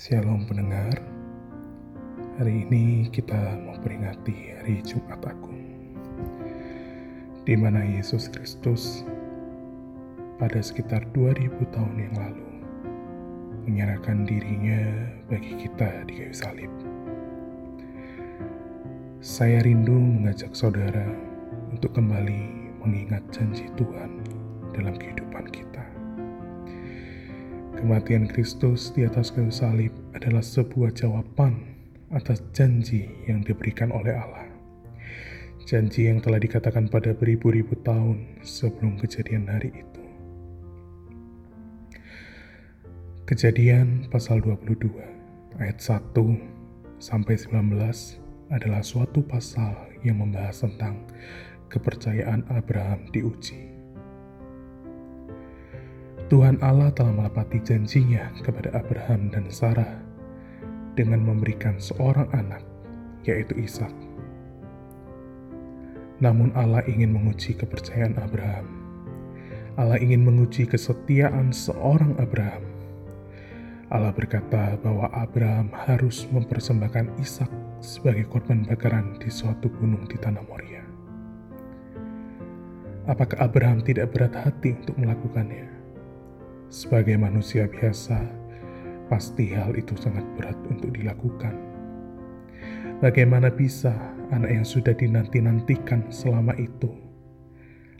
Shalom pendengar, hari ini kita memperingati hari Jumat Agung, di mana Yesus Kristus pada sekitar 2000 tahun yang lalu menyerahkan dirinya bagi kita di kayu salib. Saya rindu mengajak saudara untuk kembali mengingat janji Tuhan Kematian Kristus di atas kayu salib adalah sebuah jawaban atas janji yang diberikan oleh Allah. Janji yang telah dikatakan pada beribu-ribu tahun sebelum kejadian hari itu. Kejadian pasal 22 ayat 1 sampai 19 adalah suatu pasal yang membahas tentang kepercayaan Abraham diuji. Tuhan Allah telah melapati janjinya kepada Abraham dan Sarah dengan memberikan seorang anak, yaitu Ishak. Namun Allah ingin menguji kepercayaan Abraham. Allah ingin menguji kesetiaan seorang Abraham. Allah berkata bahwa Abraham harus mempersembahkan Ishak sebagai korban bakaran di suatu gunung di tanah Moria. Apakah Abraham tidak berat hati untuk melakukannya? Sebagai manusia biasa, pasti hal itu sangat berat untuk dilakukan. Bagaimana bisa anak yang sudah dinanti-nantikan selama itu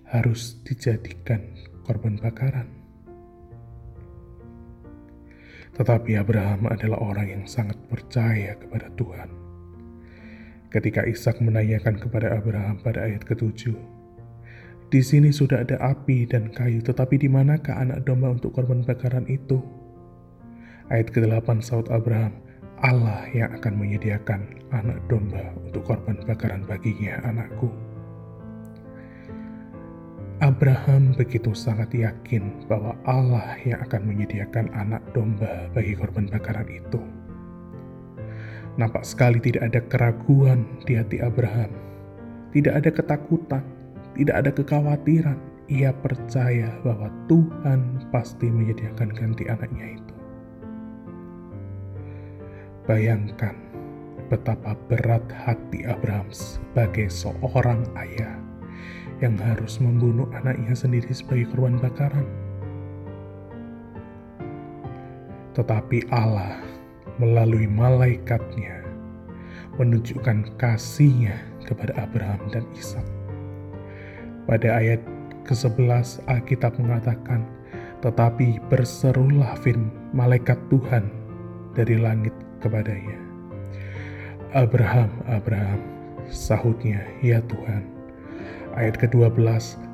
harus dijadikan korban bakaran? Tetapi Abraham adalah orang yang sangat percaya kepada Tuhan. Ketika Ishak menanyakan kepada Abraham pada ayat ketujuh, di sini sudah ada api dan kayu, tetapi di manakah anak domba untuk korban bakaran itu? Ayat ke-8 saud Abraham, Allah yang akan menyediakan anak domba untuk korban bakaran baginya, anakku. Abraham begitu sangat yakin bahwa Allah yang akan menyediakan anak domba bagi korban bakaran itu. Nampak sekali tidak ada keraguan di hati Abraham, tidak ada ketakutan, tidak ada kekhawatiran. Ia percaya bahwa Tuhan pasti menyediakan ganti anaknya itu. Bayangkan betapa berat hati Abraham sebagai seorang ayah yang harus membunuh anaknya sendiri sebagai korban bakaran. Tetapi Allah melalui malaikatnya menunjukkan kasihnya kepada Abraham dan Ishak pada ayat ke-11 Alkitab mengatakan, Tetapi berserulah firman malaikat Tuhan dari langit kepadanya. Abraham, Abraham, sahutnya, ya Tuhan. Ayat ke-12,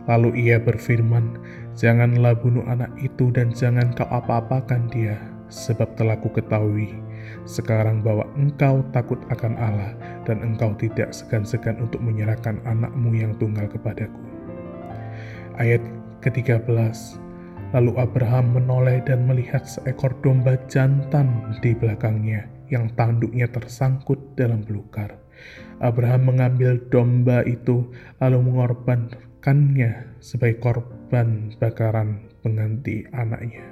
lalu ia berfirman, Janganlah bunuh anak itu dan jangan kau apa-apakan dia, sebab telah ku ketahui sekarang bahwa engkau takut akan Allah dan engkau tidak segan-segan untuk menyerahkan anakmu yang tunggal kepadaku ayat ke-13. Lalu Abraham menoleh dan melihat seekor domba jantan di belakangnya yang tanduknya tersangkut dalam belukar. Abraham mengambil domba itu lalu mengorbankannya sebagai korban bakaran pengganti anaknya.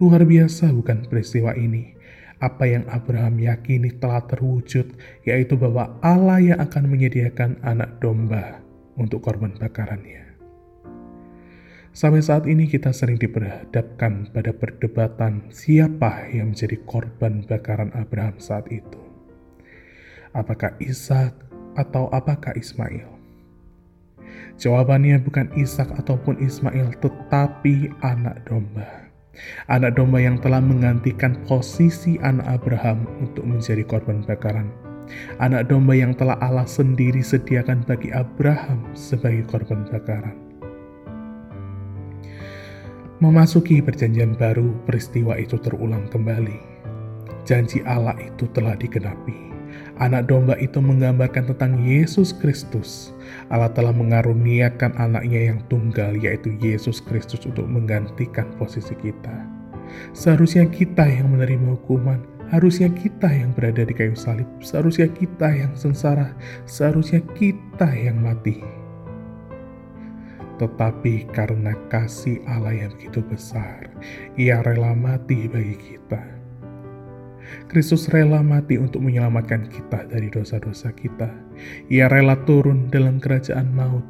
Luar biasa bukan peristiwa ini. Apa yang Abraham yakini telah terwujud, yaitu bahwa Allah yang akan menyediakan anak domba untuk korban bakarannya. Sampai saat ini kita sering diperhadapkan pada perdebatan siapa yang menjadi korban bakaran Abraham saat itu. Apakah Ishak atau apakah Ismail? Jawabannya bukan Ishak ataupun Ismail, tetapi anak domba. Anak domba yang telah menggantikan posisi anak Abraham untuk menjadi korban bakaran anak domba yang telah Allah sendiri sediakan bagi Abraham sebagai korban bakaran. Memasuki perjanjian baru, peristiwa itu terulang kembali. Janji Allah itu telah digenapi. Anak domba itu menggambarkan tentang Yesus Kristus. Allah telah mengaruniakan anaknya yang tunggal, yaitu Yesus Kristus untuk menggantikan posisi kita. Seharusnya kita yang menerima hukuman, Harusnya kita yang berada di kayu salib, seharusnya kita yang sengsara, seharusnya kita yang mati. tetapi karena kasih Allah yang begitu besar, Ia rela mati bagi kita. Kristus rela mati untuk menyelamatkan kita dari dosa-dosa kita. Ia rela turun dalam kerajaan maut,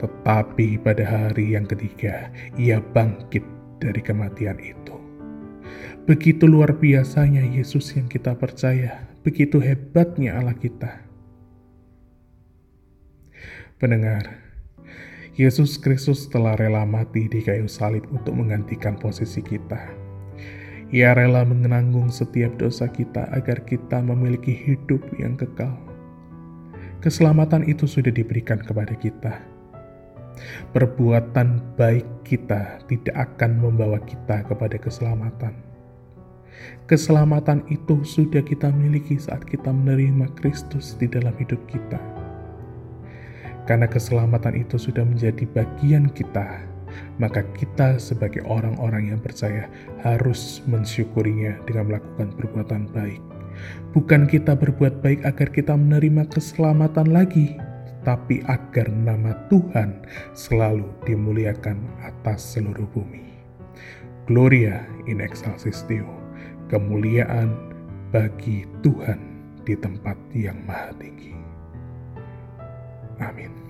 tetapi pada hari yang ketiga, Ia bangkit dari kematian itu. Begitu luar biasanya Yesus yang kita percaya, begitu hebatnya Allah kita. Pendengar, Yesus Kristus telah rela mati di kayu salib untuk menggantikan posisi kita. Ia rela menanggung setiap dosa kita agar kita memiliki hidup yang kekal. Keselamatan itu sudah diberikan kepada kita. Perbuatan baik kita tidak akan membawa kita kepada keselamatan. Keselamatan itu sudah kita miliki saat kita menerima Kristus di dalam hidup kita karena keselamatan itu sudah menjadi bagian kita, maka kita sebagai orang-orang yang percaya harus mensyukurinya dengan melakukan perbuatan baik. Bukan kita berbuat baik agar kita menerima keselamatan lagi, tapi agar nama Tuhan selalu dimuliakan atas seluruh bumi. Gloria in excelsis Deo, kemuliaan bagi Tuhan di tempat yang maha tinggi. Amin.